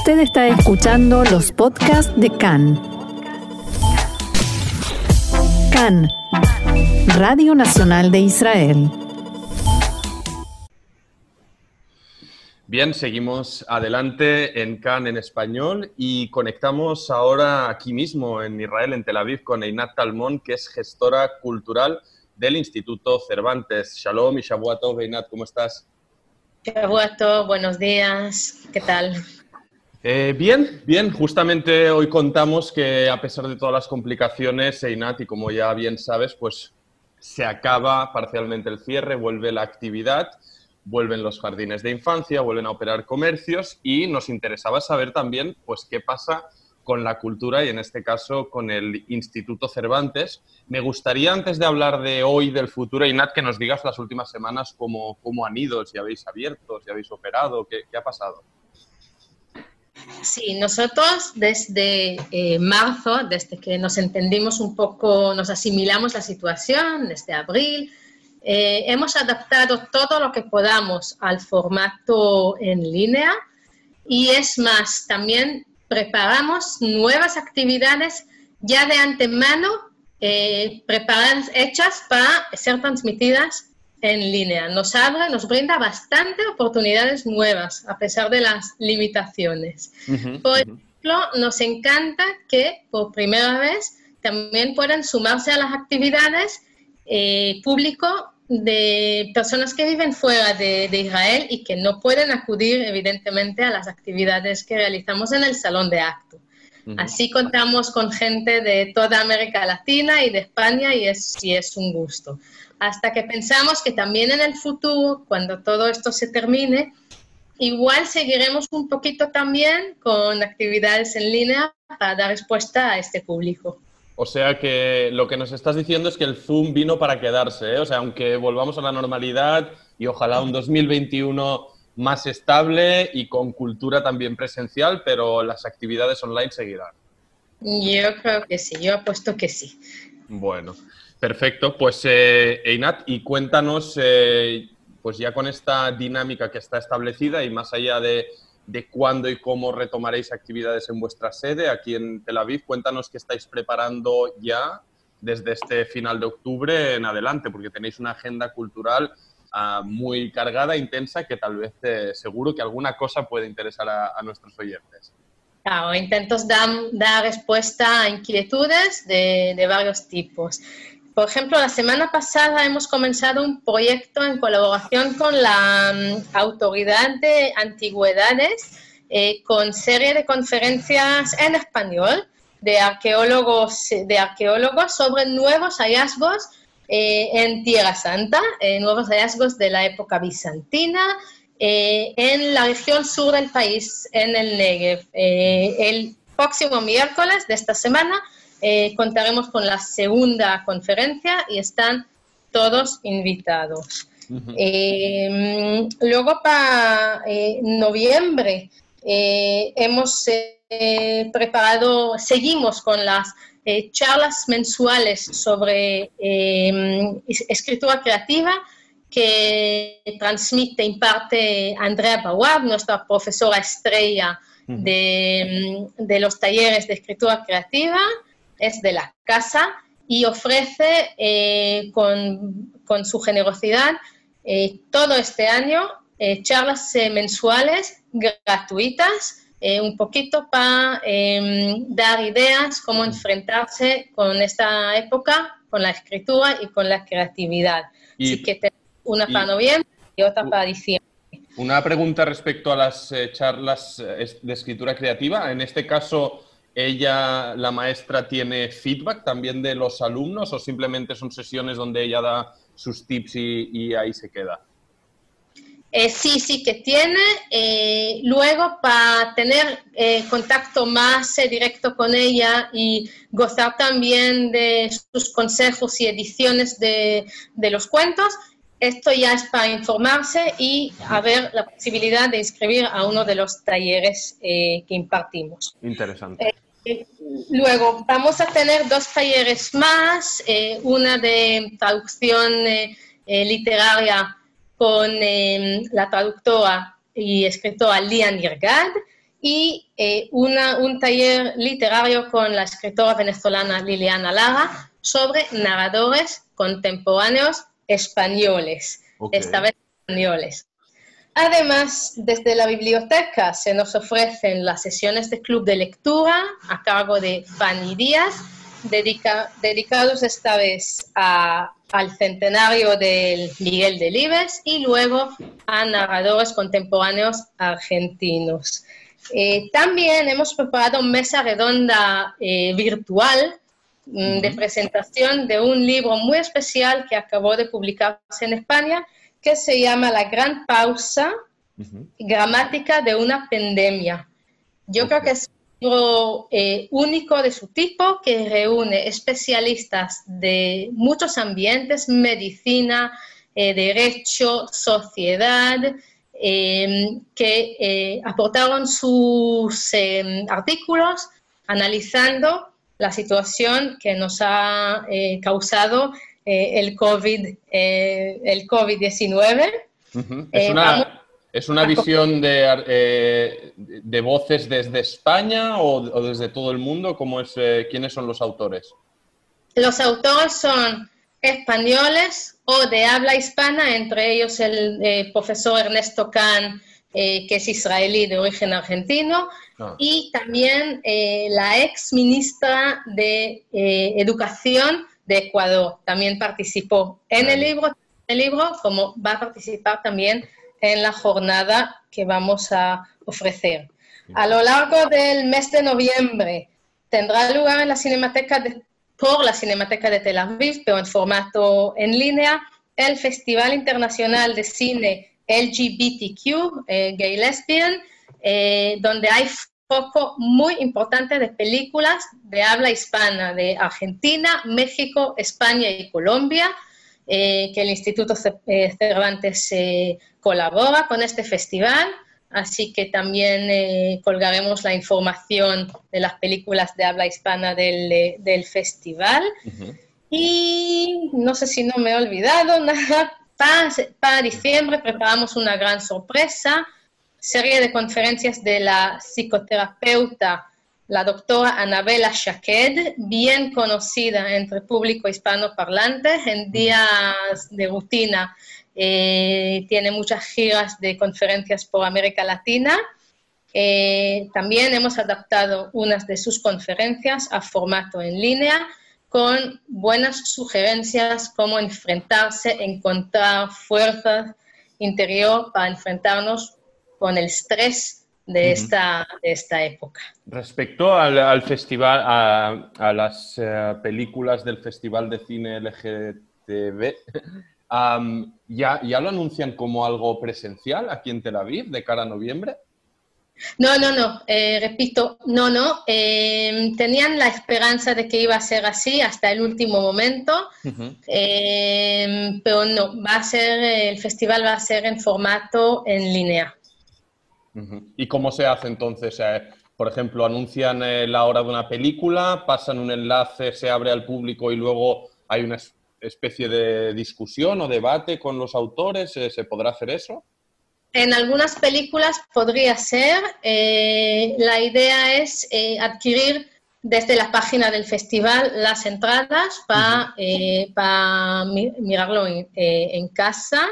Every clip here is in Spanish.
Usted está escuchando los podcasts de CAN. CAN, Radio Nacional de Israel. Bien, seguimos adelante en CAN en español y conectamos ahora aquí mismo en Israel, en Tel Aviv, con Einat Talmón, que es gestora cultural del Instituto Cervantes. Shalom y Shabuatov, Einat, ¿cómo estás? Shabuatov, buenos días, ¿qué tal? Eh, bien, bien. Justamente hoy contamos que a pesar de todas las complicaciones, Einat, y como ya bien sabes, pues se acaba parcialmente el cierre, vuelve la actividad, vuelven los jardines de infancia, vuelven a operar comercios y nos interesaba saber también, pues, qué pasa con la cultura y en este caso con el Instituto Cervantes. Me gustaría, antes de hablar de hoy, del futuro, Einat, que nos digas las últimas semanas cómo, cómo han ido, si habéis abierto, si habéis operado, qué, qué ha pasado. Sí, nosotros desde eh, marzo, desde que nos entendimos un poco, nos asimilamos la situación, desde abril, eh, hemos adaptado todo lo que podamos al formato en línea y es más, también preparamos nuevas actividades ya de antemano, eh, preparadas, hechas para ser transmitidas en línea. Nos abre, nos brinda bastante oportunidades nuevas a pesar de las limitaciones. por ejemplo, nos encanta que por primera vez también puedan sumarse a las actividades eh, público de personas que viven fuera de, Israel y que no pueden acudir evidentemente a las actividades que realizamos en el salón de acto. Así contamos con gente de toda América Latina y de España y es, y es un gusto hasta que pensamos que también en el futuro, cuando todo esto se termine, igual seguiremos un poquito también con actividades en línea para dar respuesta a este público. O sea que lo que nos estás diciendo es que el Zoom vino para quedarse, ¿eh? o sea, aunque volvamos a la normalidad y ojalá un 2021 más estable y con cultura también presencial, pero las actividades online seguirán. Yo creo que sí, yo apuesto que sí. Bueno, Perfecto, pues eh, Einat, y cuéntanos, eh, pues ya con esta dinámica que está establecida y más allá de, cuándo y cómo retomaréis actividades en vuestra sede aquí en Tel Aviv, cuéntanos qué estáis preparando ya desde este final de octubre en adelante, porque tenéis una agenda cultural ah, muy cargada, intensa, que tal vez eh, seguro que alguna cosa puede interesar a, nuestros oyentes. Claro, intentos dar, dar respuesta a inquietudes de, de varios tipos. Por ejemplo, la semana pasada hemos comenzado un proyecto en colaboración con la mm, Autoridad de Antigüedades, eh, con serie de conferencias en español de arqueólogos, de arqueólogos sobre nuevos hallazgos eh, en Tierra Santa, eh, nuevos hallazgos de la época bizantina, en la región sur del país, en el Negev. el próximo miércoles de esta semana eh, contaremos con la segunda conferencia y están todos invitados. Eh, luego para eh, noviembre hemos preparado, seguimos con las charlas mensuales sobre escritura creativa que transmite, imparte Andrea Bawab, nuestra profesora estrella de, de los talleres de escritura creativa. Es de la casa y ofrece eh, con, su generosidad eh, todo este año eh, charlas mensuales gratuitas, un poquito para em, dar ideas cómo enfrentarse con esta época, con la escritura y con la creatividad. Así que tenemos una para noviembre y otra para diciembre. Una pregunta respecto a las charlas de escritura creativa. En este caso, ella, la maestra, tiene feedback también de los alumnos o simplemente son sesiones donde ella da sus tips y, ahí se queda? Eh, sí, sí que tiene. Eh, luego, para tener eh, contacto más directo con ella y gozar también de sus consejos y ediciones de, de, los cuentos, esto ya es para informarse y haber la posibilidad de inscribir a uno de los talleres que impartimos. Interesante. Luego vamos a tener dos talleres más, eh, una de traducción eh, eh, literaria con la traductora y escritora Lian Irgad y eh, una, un taller literario con la escritora venezolana Liliana Lara sobre narradores contemporáneos españoles, esta vez españoles. Además, desde la biblioteca se nos ofrecen las sesiones de club de lectura a cargo de Fanny Díaz, dedicados esta vez al centenario del Miguel Delibes y luego a narradores contemporáneos argentinos. Eh, también hemos preparado mesa redonda eh, virtual mm, de presentación de un libro muy especial que acabó de publicarse en España, que se llama La Gran Pausa, Gramática de una Pandemia. Yo creo que es eh, único de su tipo que reúne especialistas de muchos ambientes, medicina, derecho, sociedad, Em, que eh, aportaron sus em, artículos analizando la situación que nos ha eh, causado eh, el COVID, el COVID-19. es, una, visión de, de, voces desde España o, desde todo el mundo? ¿Cómo es, ¿Quiénes son los autores? Los autores son españoles o de habla hispana, entre ellos el eh, profesor Ernesto Kahn, eh, que es israelí de origen argentino, ah. y también eh, la ex ministra de Educación de Ecuador, también participó en el libro, el libro, como va a participar también en la jornada que vamos a ofrecer. A lo largo del mes de noviembre tendrá lugar en la Cinemateca de por la Cinemateca de Tel Aviv, pero en formato en línea, el Festival Internacional de Cine LGBTQ, eh, Gay Lesbian, eh, donde hay foco muy importante de películas de habla hispana de Argentina, México, España y Colombia, eh, que el Instituto Cervantes colabora con este festival así que también eh, colgaremos la información de las películas de habla hispana del, eh, festival. Y no sé si no me he olvidado nada, para, diciembre preparamos una gran sorpresa, serie de conferencias de la psicoterapeuta, la doctora Anabela Shaked, bien conocida entre público hispanoparlante en días de rutina eh, tiene muchas giras de conferencias por América Latina. Eh, también hemos adaptado unas de sus conferencias a formato en línea con buenas sugerencias cómo enfrentarse, encontrar fuerza interior para enfrentarnos con el estrés de, esta, esta época. Respecto al, festival, a, las eh, películas del Festival de Cine LGTB, ¿ya, ¿Ya lo anuncian como algo presencial aquí en Tel Aviv de cara a noviembre? No, no, no, eh, repito, no, no. Em, tenían la esperanza de que iba a ser así hasta el último momento, em, pero no, va a ser, el festival va a ser en formato en línea. ¿Y cómo se hace entonces? Eh, por ejemplo, anuncian eh, la hora de una película, pasan un enlace, se abre al público y luego hay una especie de discusión o debate con los autores? Eh, ¿Se podrá hacer eso? En algunas películas podría ser. Eh, la idea es eh, adquirir desde la página del festival las entradas para mirarlo en, casa.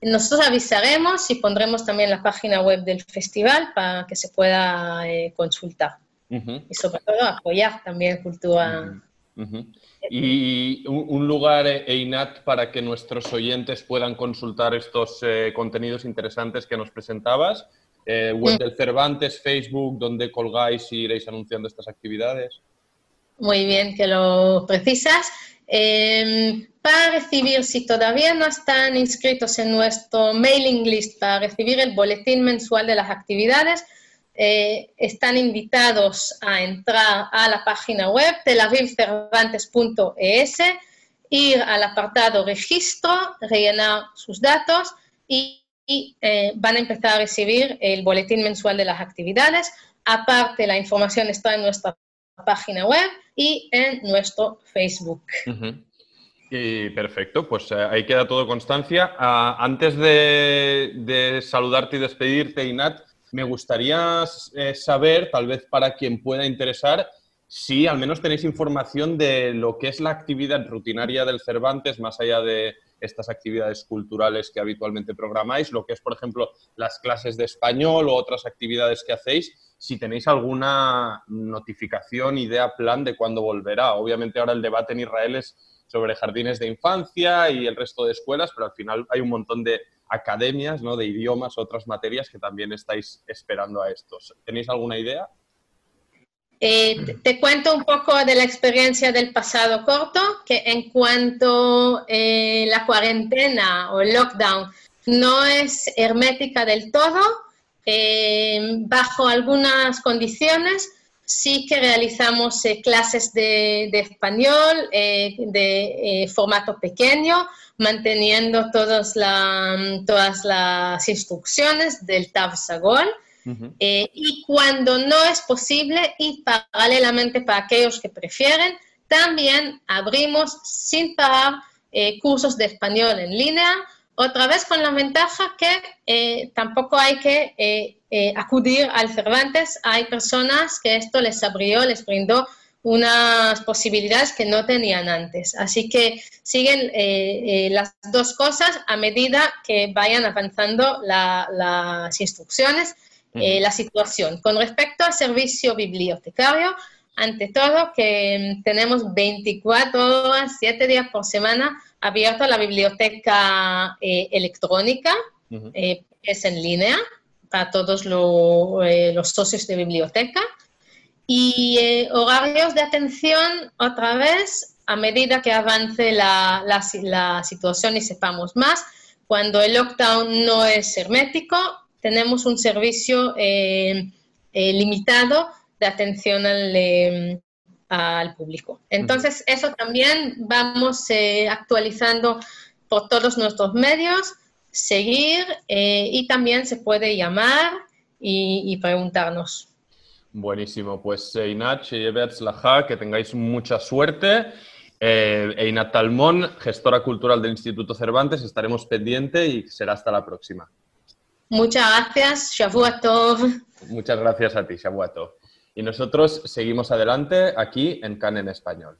Nosotros avisaremos y pondremos también la página web del festival para que se pueda consultar. Y sobre todo apoyar también cultura. Y un, lugar, eh, EINAT, para que nuestros oyentes puedan consultar estos eh, contenidos interesantes que nos presentabas. Eh, web del Cervantes, Facebook, donde colgáis y iréis anunciando estas actividades. Muy bien que lo precisas. Em, para recibir, si todavía no están inscritos en nuestro mailing list, para recibir el boletín mensual de las actividades, eh, están invitados a entrar a la página web telavivcervantes.es, ir al apartado registro, rellenar sus datos y, eh, van a empezar a recibir el boletín mensual de las actividades. Aparte, la información está en nuestra página web y en nuestro Facebook. Y perfecto, pues eh, ahí queda todo constancia. Ah, antes de, saludarte y despedirte, Inat, me gustaría eh, saber, tal vez para quien pueda interesar, si al menos tenéis información de lo que es la actividad rutinaria del Cervantes, más allá de estas actividades culturales que habitualmente programáis, lo que es, por ejemplo, las clases de español o otras actividades que hacéis, si tenéis alguna notificación, idea, plan de cuándo volverá. Obviamente ahora el debate en Israel es sobre jardines de infancia y el resto de escuelas, pero al final hay un montón de academias, ¿no? de idiomas, otras materias que también estáis esperando a estos. ¿Tenéis alguna idea? Eh, te cuento un poco de la experiencia del pasado corto, que en cuanto eh, la cuarentena o lockdown no es hermética del todo, eh, bajo algunas condiciones sí que realizamos clases de, español de formato pequeño, manteniendo todas, todas las instrucciones del TAV Sagol. Eh, y cuando no es posible y paralelamente para aquellos que prefieren, también abrimos sin parar eh, cursos de español en línea, otra vez con la ventaja que eh, tampoco hay que acudir al Cervantes, hay personas que esto les abrió, les brindó unas posibilidades que no tenían antes. Así que siguen las dos cosas a medida que vayan avanzando las instrucciones eh, la situación. Con respecto al servicio bibliotecario, ante todo que mm, tenemos 24 horas, 7 días por semana abierta la biblioteca eh, electrónica, eh, es en línea para todos los socios de biblioteca. Y horarios de atención, otra vez, a medida que avance la, la situación y sepamos más, cuando el lockdown no es hermético, tenemos un servicio eh, eh, limitado de atención al, eh, al público. Entonces, eso también vamos actualizando por todos nuestros medios, seguir y también se puede llamar y, preguntarnos. Buenísimo, pues Einat Laja, que tengáis mucha suerte. Eh, Einat Talmón, gestora cultural del Instituto Cervantes, estaremos pendientes y será hasta la próxima. Muchas gracias, Shavuatov. Muchas gracias a ti, Shavuatov. Y nosotros seguimos adelante aquí en CAN en Español.